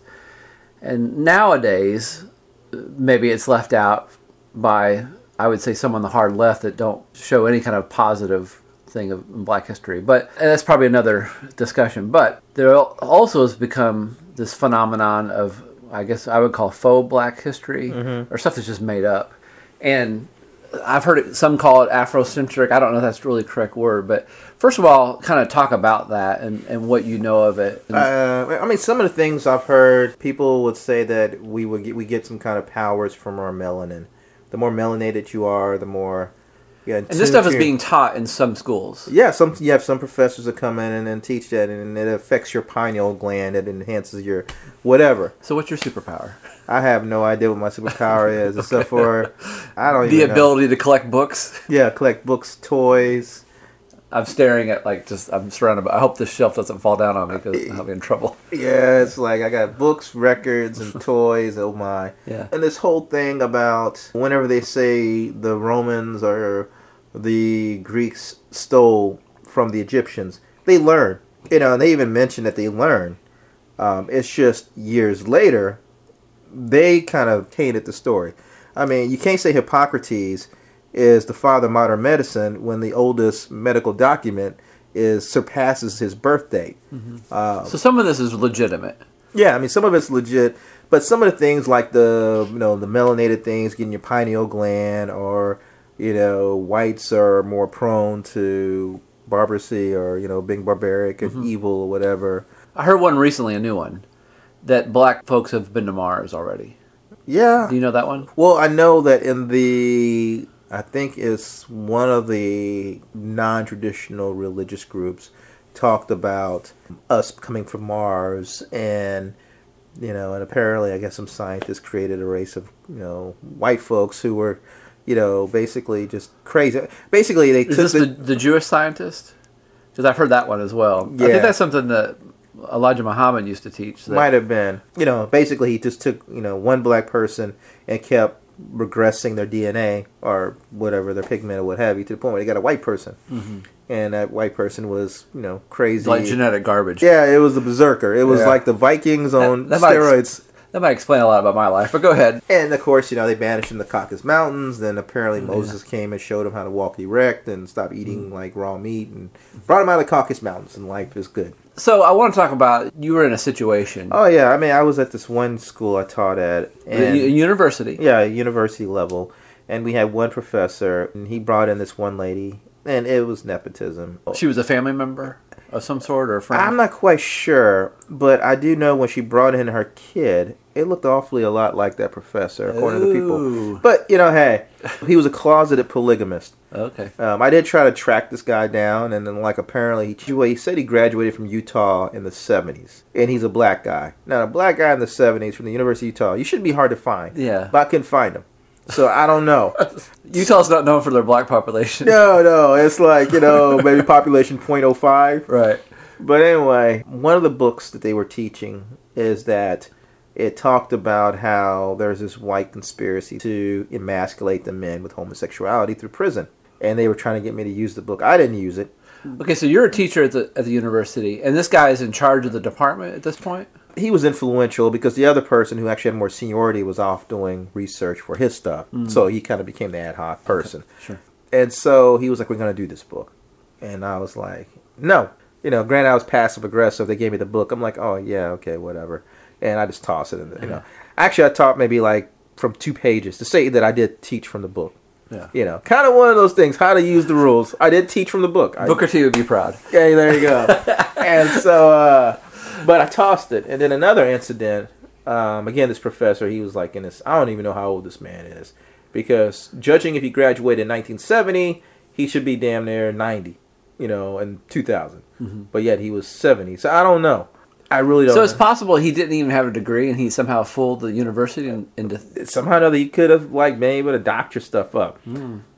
And nowadays, maybe it's left out by, I would say, some on the hard left that don't show any kind of positive thing of in black history. But and that's probably another discussion. But there also has become this phenomenon of, I guess I would call faux black history mm-hmm. or stuff that's just made up. And I've heard it, some call it Afrocentric. I don't know if that's really the correct word, but first of all, kind of talk about that and, and what you know of it. Uh, I mean, some of the things I've heard, people would say that we would get, we get some kind of powers from our melanin. The more melanated you are, the more. Yeah, and this stuff is being taught in some schools. Yeah, some you have some professors that come in and, and teach that, and it affects your pineal gland. It enhances your whatever. So, what's your superpower? I have no idea what my superpower is, except for I don't The even know. ability to collect books. Yeah, collect books, toys. I'm staring at like just I'm surrounded by. I hope this shelf doesn't fall down on me because I'll be in trouble. Yeah, it's like I got books, records, and toys. Oh my! Yeah. And this whole thing about whenever they say the Romans or the Greeks stole from the Egyptians, they learn. You know, and they even mention that they learn. Um, it's just years later, they kind of tainted the story. I mean, you can't say Hippocrates is the father of modern medicine when the oldest medical document is surpasses his birth date. So some of this is legitimate. Yeah, I mean some of it's legit, but some of the things like the you know the melanated things, getting your pineal gland, or you know whites are more prone to barbarisy or you know being barbaric and mm-hmm. evil or whatever. I heard one recently, a new one, that black folks have been to Mars already. Yeah. Do you know that one? Well, I know that in the I think it's one of the non-traditional religious groups talked about us coming from Mars and you know and apparently I guess some scientists created a race of you know white folks who were you know basically just crazy basically they Is took this the, the, Jewish scientist? Because I've heard that one as well. I think that's something that Elijah Muhammad used to teach. That, might have been you know basically he just took you know one black person and kept regressing their DNA or whatever their pigment or what have you to the point where they got a white person mm-hmm. and that white person was you know crazy like genetic garbage. yeah it was a berserker it was Yeah. like the Vikings on that ex- steroids That might explain a lot about my life, but go ahead. and of course you know they banished him to the Caucasus Mountains. Then apparently oh, Moses came and showed him how to walk erect and stop eating hmm. like raw meat and brought him out of the Caucasus Mountains and life is good. So I want to talk about you were in a situation, oh yeah. I mean I was at this one school I taught at and u- university. yeah, university level, and we had one professor, and he brought in this one lady, and it was nepotism. She was a family member of some sort or a friend. I'm not quite sure, but I do know when she brought in her kid, it looked awfully a lot like that professor, according to the people. But you know, hey, he was a closeted polygamist. Okay. Um, I did try to track this guy down, and then like apparently he, well, he said he graduated from Utah in the '70s, and he's a black guy. Now, a black guy in the '70s from the University of Utah, you shouldn't be hard to find. Yeah. but I couldn't find him, so I don't know. Utah's not known for their black population. No, no, it's like you know maybe population 0.05. Right. But anyway, one of the books that they were teaching is that it talked about how there's this white conspiracy to emasculate the men with homosexuality through prison, and they were trying to get me to use the book. I didn't use it. Okay, so you're a teacher at the at the university, and this guy is in charge of the department at this point. He was influential because the other person who actually had more seniority was off doing research for his stuff, so he kind of became the ad hoc person. Sure. And so he was like, "We're going to do this book," and I was like, "No." You know, granted, I was passive aggressive. They gave me the book. I'm like, "Oh yeah, okay, whatever," and I just toss it. In the, you know, actually, I taught maybe like from two pages to say that I did teach from the book. Yeah. You know, kind of one of those things. How to use the rules. I did teach from the book. I, Booker T would be proud. Okay, there you go. and so, uh, but I tossed it. And then another incident. Um, again, this professor, he was like in this. I don't even know how old this man is, because judging if he graduated in 1970, he should be damn near 90. You know, in 2000. But yet he was 70. So I don't know. I really don't. So it's know. possible he didn't even have a degree, and he somehow fooled the university in- into. somehow or another he could have like been able to doctor stuff up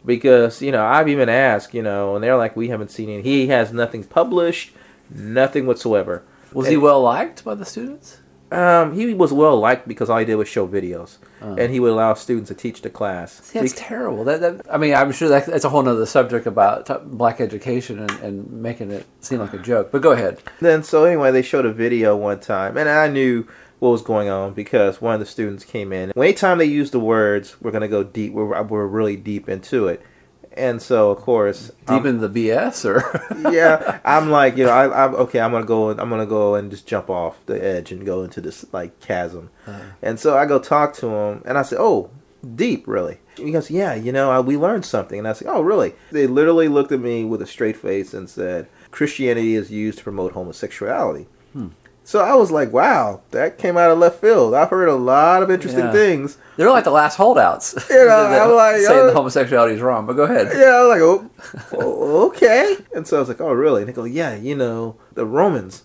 because you know i've even asked you know and they're like we haven't seen it he has nothing published nothing whatsoever Was he well liked by the students? um, he was well liked because all he did was show videos and he would allow students to teach the class See, that's terrible. That, that I mean, I'm sure that, that's a whole nother subject about black education and, and making it seem like a joke. But go ahead. then so anyway they showed a video one time and i knew what was going on because one of the students came in anytime they used the words we're going to go deep we're, we're really deep into it and so of course Deep in the BS, or yeah, I'm like, you know, I, I'm okay. I'm gonna go. I'm gonna go and just jump off the edge and go into this like chasm. Uh-huh. And so I go talk to him, and I say, "Oh, deep, really?" He goes, "Yeah, you know, I, we learned something." And I said, "Oh, really?" They literally looked at me with a straight face and said, "Christianity is used to promote homosexuality." Hmm. So I was like, "Wow, that came out of left field." I've heard a lot of interesting Yeah. things. they're like the last holdouts. You know, I'm like, saying oh. the homosexuality is wrong. But go ahead. Yeah, I was like, oh, oh, okay. And so I was like, oh, really? And they go, yeah, you know, the Romans.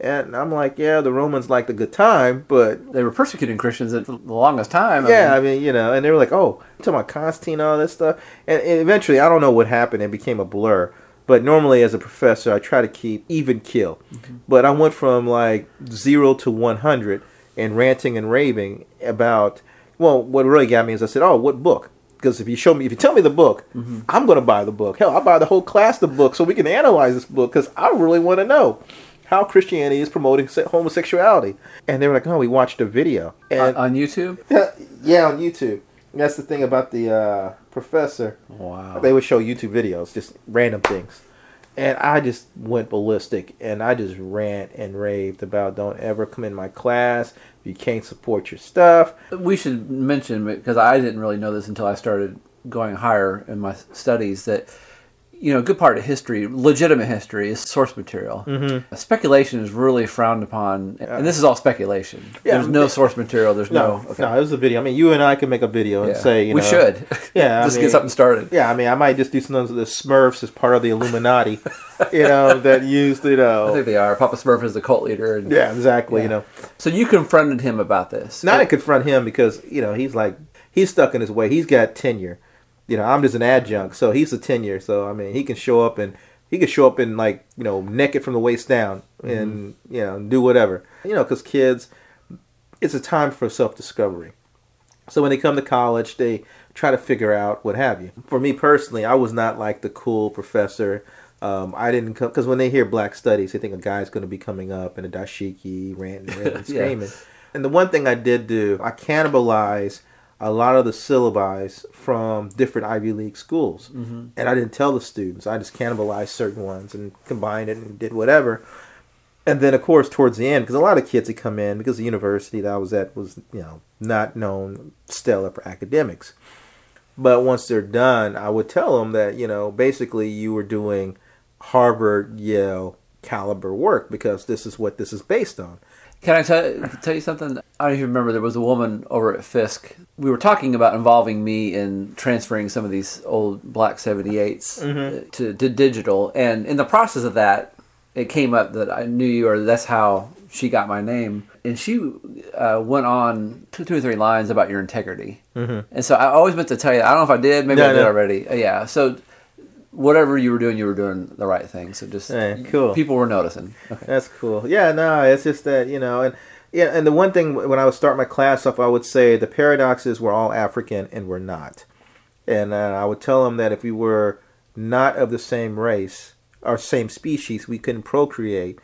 And I'm like, yeah, the Romans liked a good time, but They were persecuting Christians at the longest time. I yeah, mean, I mean, you know, and they were like, oh, you talking about Constantine, all this stuff. And, and eventually, I don't know what happened. It became a blur. But normally, as a professor, I try to keep even kill. Mm-hmm. But I went from like zero to 100 and ranting and raving about, well, what really got me is I said, oh, what book? Because if you show me, if you tell me the book, mm-hmm. I'm going to buy the book. Hell, I'll buy the whole class the book so we can analyze this book because I really want to know how Christianity is promoting homosexuality. And they were like, oh, we watched a video. on, on YouTube. yeah, on YouTube. That's the thing about the uh, professor. Wow. They would show YouTube videos, just random things. And I just went ballistic and I just rant and raved about don't ever come in my class. You can't support your stuff. We should mention because I didn't really know this until I started going higher in my studies that you know a good part of history, legitimate history, is source material. Mm-hmm. Speculation is really frowned upon, and this is all speculation. Yeah, there's no source material. There's no. No, no, it was a video. I mean, you and I can make a video and Yeah. say, you we know, should. Yeah, I just mean- get something started. Yeah, I mean, I might just do something the Smurfs as part of the Illuminati, you know, that used, you know. I think they are. Papa Smurf is the cult leader. And, Yeah, exactly, you know. So you confronted him about this. Not to confront him because you know he's like he's stuck in his way. He's got tenure. You know, I'm just an adjunct, so he's a tenure. So I mean, he can show up and he can show up in like you know naked from the waist down and you know do whatever. You know, because kids, it's a time for self discovery. So when they come to college, they try to figure out what have you. For me personally, I was not like the cool professor. Um, I didn't come because when they hear black studies, they think a guy's going to be coming up in a dashiki, ranting, Yeah. screaming. And the one thing I did do, I cannibalized a lot of the syllabi from different Ivy League schools, mm-hmm. and I didn't tell the students. I just cannibalized certain ones and combined it and did whatever. And then, of course, towards the end, because a lot of kids had come in, because the university that I was at was, you know, not known stellar for academics. But once they're done, I would tell them that, you know, basically you were doing Harvard, Yale caliber work because this is what this is based on. Can I tell, tell you something? I don't even remember, there was a woman over at Fisk. We were talking about involving me in transferring some of these old black 78s Mm-hmm. to, to digital. And in the process of that, it came up that I knew you, or that's how she got my name. And she uh, went on two, two or three lines about your integrity. Mm-hmm. And so I always meant to tell you, I don't know if I did, maybe No, I did no. already. Uh, yeah. So whatever you were doing, you were doing the right thing. So just Yeah, cool. people were noticing. Okay. That's cool. Yeah, no, it's just that you know, and yeah, and the one thing when I would start my class off, I would say the paradox is we're all African and we're not, and uh, I would tell them that if we were not of the same race or same species, we couldn't procreate.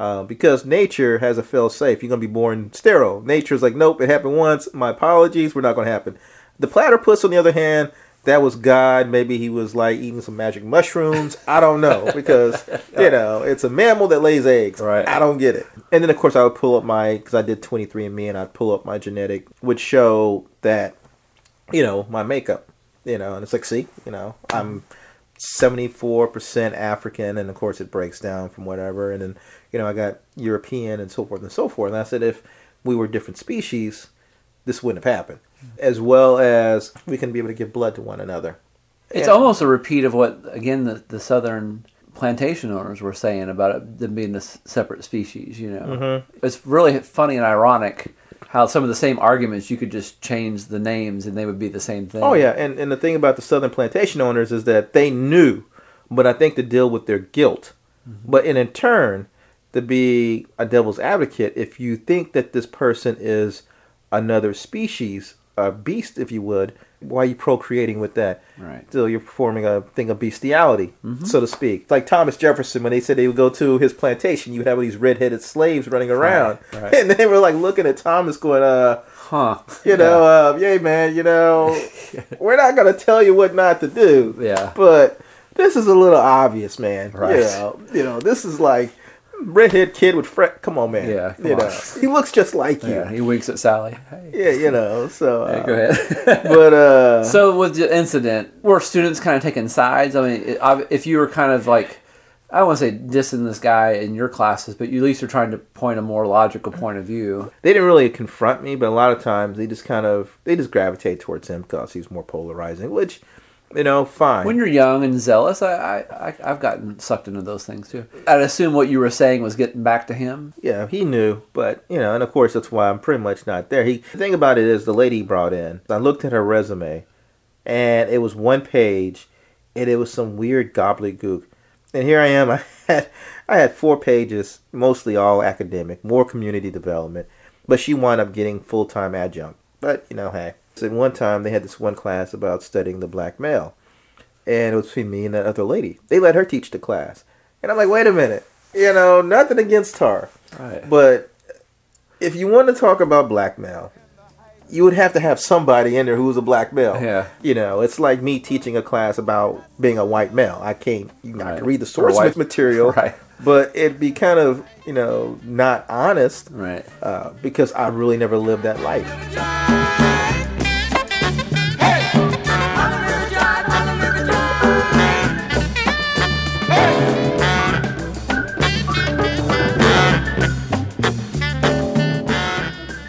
Uh, because nature has a fail safe. You're gonna be born sterile. Nature's like, nope, it happened once. My apologies, we're not gonna happen. The platypus, on the other hand, that was God. Maybe he was like eating some magic mushrooms. I don't know because you know it's a mammal that lays eggs. Right. I don't get it. And then of course I would pull up my because I did 23andMe and I'd pull up my genetic, would show that you know my makeup. You know, and it's like, see, you know, I'm 74% African, and of course it breaks down from whatever. And then you know I got European and so forth and so forth. And I said if we were different species, this wouldn't have happened. As well as we can be able to give blood to one another. It's Yeah. almost a repeat of what, again, the, the southern plantation owners were saying about it, them being a separate species. You know, Mm-hmm. it's really funny and ironic how some of the same arguments you could just change the names and they would be the same thing. Oh yeah, and and the thing about the southern plantation owners is that they knew, but I think to deal with their guilt. But in, in turn, to be a devil's advocate, if you think that this person is another species, a beast, if you would, why are you procreating with that? Right. So you're performing a thing of bestiality, so to speak. Like Thomas Jefferson, when they said they would go to his plantation, you would have all these red-headed slaves running around, right. and they were like looking at Thomas, going, "Uh, Huh. you know, uh, yeah, man, you know, we're not gonna tell you what not to do. Yeah. But this is a little obvious, man. Right. You know, you know, this is like redhead kid with fret. Come on, man. Yeah, come you on. know, he looks just like you. Yeah, Yeah, he winks at Sally. Hey, you know. So, uh, hey, go ahead. but uh, so with the incident, were students kind of taking sides? I mean, if you were kind of like, I don't want to say dissing this guy in your classes, but you at least are trying to point a more logical point of view. they didn't really confront me, but a lot of times they just kind of they just gravitate towards him because he's more polarizing, which, you know, fine. When you're young and zealous, I, I, I've gotten sucked into those things too. I'd assume what you were saying was getting back to him. Yeah, he knew, but you know, and of course that's why I'm pretty much not there. He the thing about it is the lady brought in. I looked at her resume, and it was one page, and it was some weird gobbledygook. And here I am. I had I had four pages, mostly all academic, more community development. But she wound up getting full time adjunct. But you know, hey. So at one time they had this one class about studying the black male, and it was between me and that other lady. They let her teach the class, and I'm like, wait a minute. You know, nothing against her, Right. but if you want to talk about black male, you would have to have somebody in there who was a black male. Yeah. You know, it's like me teaching a class about being a white male. I can't, you know, I can read the source material, Right. but it'd be kind of, you know, not honest Right. uh, because I really never lived that life.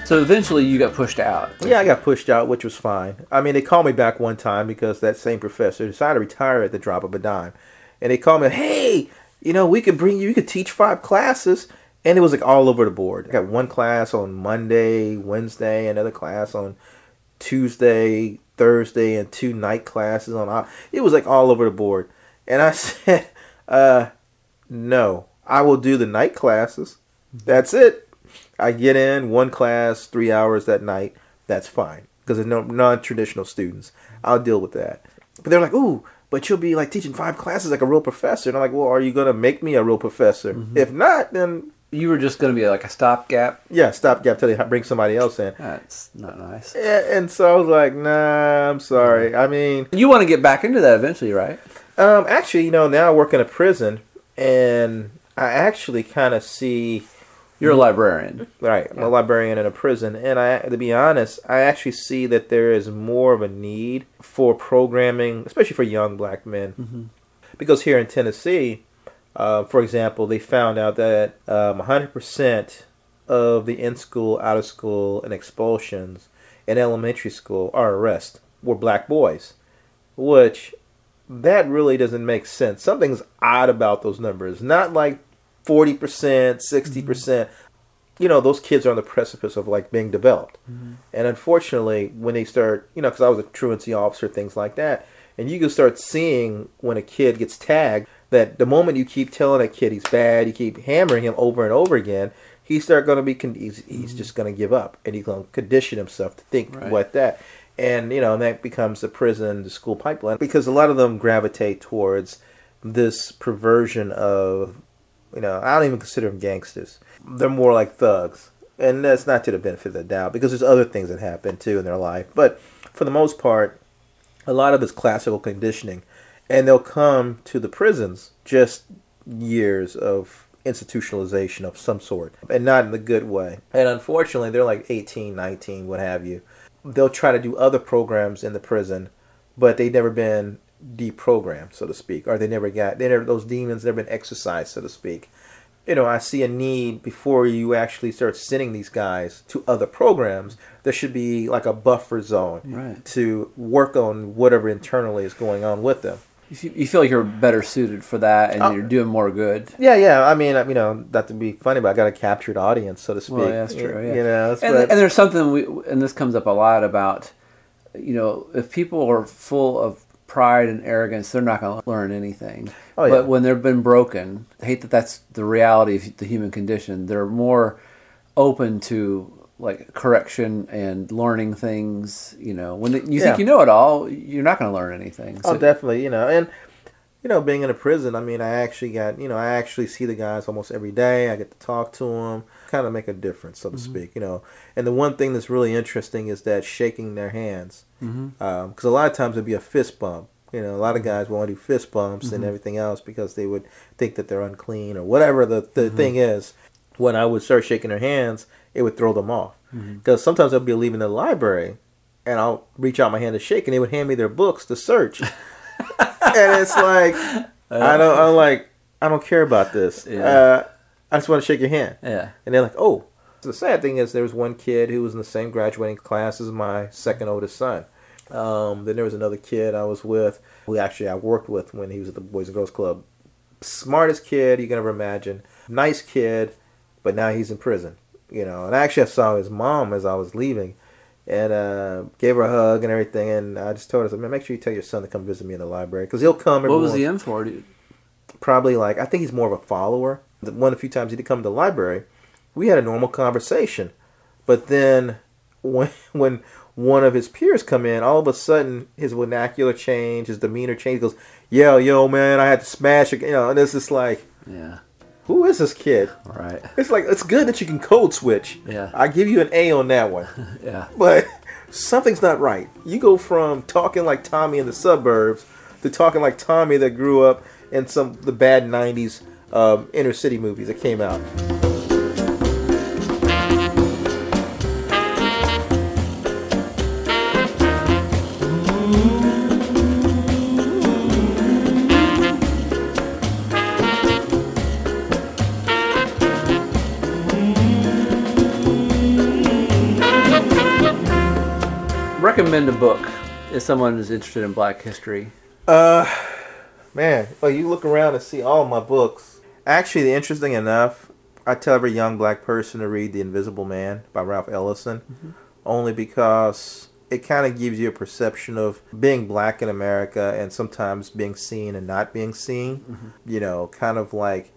So eventually you got pushed out. Yeah, I got pushed out, which was fine. I mean, they called me back one time because that same professor decided to retire at the drop of a dime. And they called me, hey, you know, we could bring you, you could teach five classes. And it was like all over the board. I got one class on Monday, Wednesday, another class on Tuesday, Thursday, and two night classes on. It was like all over the board. And I said, uh, no, I will do the night classes. That's it. I get in one class, three hours that night. That's fine because there's no non-traditional students. I'll deal with that. But they're like, ooh, but you'll be like teaching five classes like a real professor. And I'm like, well, are you gonna make me a real professor? If not, then You were just going to be like a stopgap. yeah, stopgap till they bring somebody else in. That's not nice. And, and so I was like, nah, I'm sorry. I mean, You want to get back into that eventually, right? Um, actually, you know, now I work in a prison, and I actually kind of see You're a librarian. right. I'm a librarian in a prison, and I, to be honest, I actually see that there is more of a need for programming, especially for young black men, because here in Tennessee, uh, for example, they found out that um, 100% of the in school, out of school, and expulsions in elementary school are arrests were black boys, which that really doesn't make sense. Something's odd about those numbers. Not like 40%, 60%. percent You know, those kids are on the precipice of like being developed. Mm-hmm. And unfortunately, when they start, you know, because I was a truancy officer, things like that, and you can start seeing when a kid gets tagged that the moment you keep telling that kid he's bad, you keep hammering him over and over again, he's start going to be, con- he's, he's mm-hmm. just going to give up and he's going to condition himself to think Right. what that. And, you know, and that becomes the prison, the school pipeline because a lot of them gravitate towards this perversion of, you know, I don't even consider them gangsters. They're more like thugs. And that's not to the benefit of the doubt because there's other things that happen too in their life. But for the most part, a lot of it's classical conditioning. And they'll come to the prisons just years of institutionalization of some sort and not in the good way. And unfortunately, they're like 18, 19, what have you. They'll try to do other programs in the prison, but they've never been deprogrammed, so to speak, or they never got they never those demons never been exercised, so to speak. You know, I see a need before you actually start sending these guys to other programs. There should be like a buffer zone Right. to work on whatever internally is going on with them. You feel, you feel like you're better suited for that, and Oh. you're doing more good. Yeah, yeah. I mean, you know, not to be funny, but I got a captured audience, so to speak. Well, yeah, that's true. Yeah. You know, and, and there's something we, and this comes up a lot about, you know, if people are full of pride and arrogance, they're not going to learn anything. Oh, yeah. But when they've been broken, I hate that that's the reality of the human condition. They're more open to like correction and learning things. You know, when they, you Yeah. think you know it all, you're not going to learn anything. Oh, definitely. You know, and you know, being in a prison, I mean, I actually got, you know, I actually see the guys almost every day. I get to talk to them, kind of make a difference, so to mm-hmm. speak. You know, and the one thing that's really interesting is that shaking their hands, mm-hmm. um, because a lot of times it'd be a fist bump. You know, a lot of mm-hmm. guys want to do fist bumps and everything else because they would think that they're unclean or whatever the the thing is. When I would start shaking their hands, it would throw them off. Because sometimes I'll be leaving the library, and I'll reach out my hand to shake, and they would hand me their books to search. and it's like I don't I'm like I don't care about this. Yeah. Uh, I just want to shake your hand. yeah. And they're like, oh. The sad thing is there was one kid who was in the same graduating class as my second oldest son. Um, then there was another kid I was with who actually I worked with when he was at the Boys and Girls Club. Smartest kid you can ever imagine. Nice kid, but now he's in prison. You know, and actually I saw his mom as I was leaving and uh, gave her a hug and everything. And I just told her, I said, man, make sure you tell your son to come visit me in the library because he'll come. What was he once- in for? You- probably like I think he's more of a follower. The one of the few times he did come to the library, we had a normal conversation, but then when when one of his peers come in, all of a sudden his vernacular change, his demeanor change. He goes, "Yo, yo, man, I had to smash it," you know, and it's just like, Yeah. who is this kid? Right. It's like it's good that you can code switch. Yeah. I give you an A on that one. Yeah. But something's not right. You go from talking like Tommy in the suburbs to talking like Tommy that grew up in some the bad '90s um, inner city movies that came out. Recommend a book if someone is interested in Black history. Uh, man, well, you look around and see all my books. Actually, interesting enough, I tell every young black person to read The Invisible Man by Ralph Ellison, mm-hmm. only because it kind of gives you a perception of being black in America and sometimes being seen and not being seen. Mm-hmm. You know, kind of like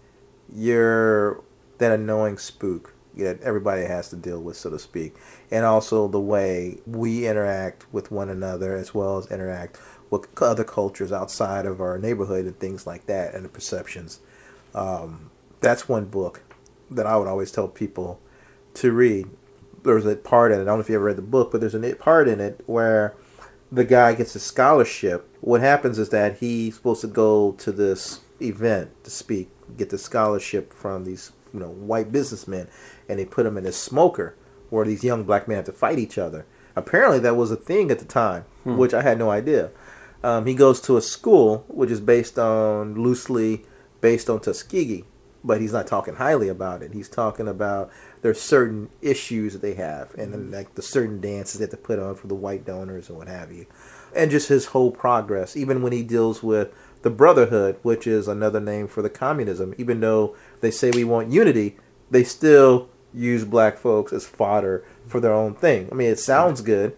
you're that annoying spook that everybody has to deal with, so to speak. And also the way we interact with one another as well as interact with other cultures outside of our neighborhood and things like that and the perceptions. Um, that's one book that I would always tell people to read. There's a part in it, I don't know if you ever read the book, but there's a part in it where the guy gets a scholarship. What happens is that he's supposed to go to this event to speak, get the scholarship from these you know white businessmen, and they put him in this smoker where these young black men have to fight each other. Apparently, that was a thing at the time, which I had no idea. Um, he goes to a school which is based on loosely based on Tuskegee, but he's not talking highly about it. He's talking about there's certain issues that they have, and then like the certain dances they have to put on for the white donors and what have you, and just his whole progress. Even when he deals with the Brotherhood, which is another name for the communism, even though they say we want unity, they still use black folks as fodder for their own thing. I mean, it sounds good.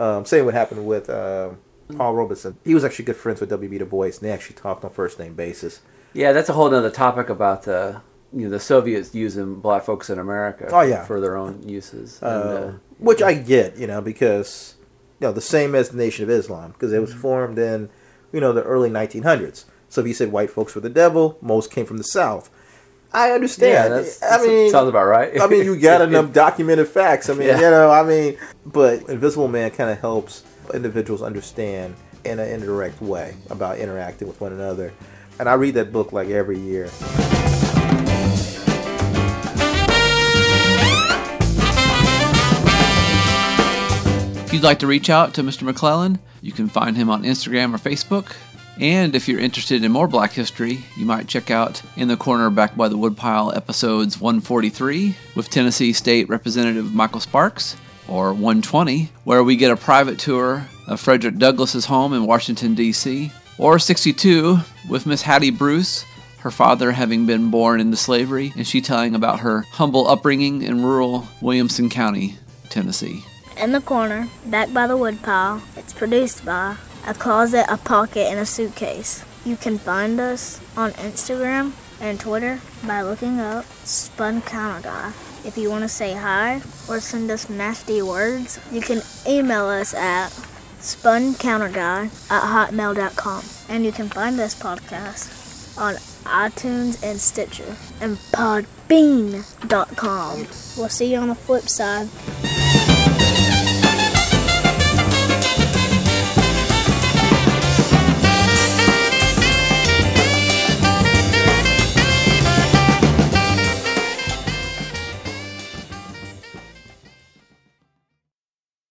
Um, same what happened with uh, Paul Robeson. He was actually good friends with W.B. Du Bois, and they actually talked on first name basis. Yeah, that's a whole other topic about the you know the Soviets using black folks in America. Oh, yeah. for their own uses. And, Uh, uh, which I get, you know, because you know the same as the Nation of Islam, because it was formed in you know the early 1900s. So if you said white folks were the devil, most came from the South. I yeah, understand. that's, I that's- mean, sounds about right. I mean, you got enough documented facts. I mean, Yeah. you know, I mean, but Invisible Man kind of helps individuals understand in an indirect way about interacting with one another. And I read that book like every year. If you'd like to reach out to Mr. McClellan, you can find him on Instagram or Facebook. And if you're interested in more black history, you might check out In the Corner Back by the Woodpile episodes 143 with Tennessee State Representative Michael Sparks, or 120, where we get a private tour of Frederick Douglass's home in Washington, D.C., or 62 with Miss Hattie Bruce, her father having been born into slavery, and she telling about her humble upbringing in rural Williamson County, Tennessee. In the corner, back by the woodpile, it's produced by a closet, a pocket, and a suitcase. You can find us on Instagram and Twitter by looking up Spun Counter Guy. If you want to say hi or send us nasty words, you can email us at spuncounterguy at hotmail.com. And you can find this podcast on iTunes and Stitcher and podbean.com. We'll see you on the flip side.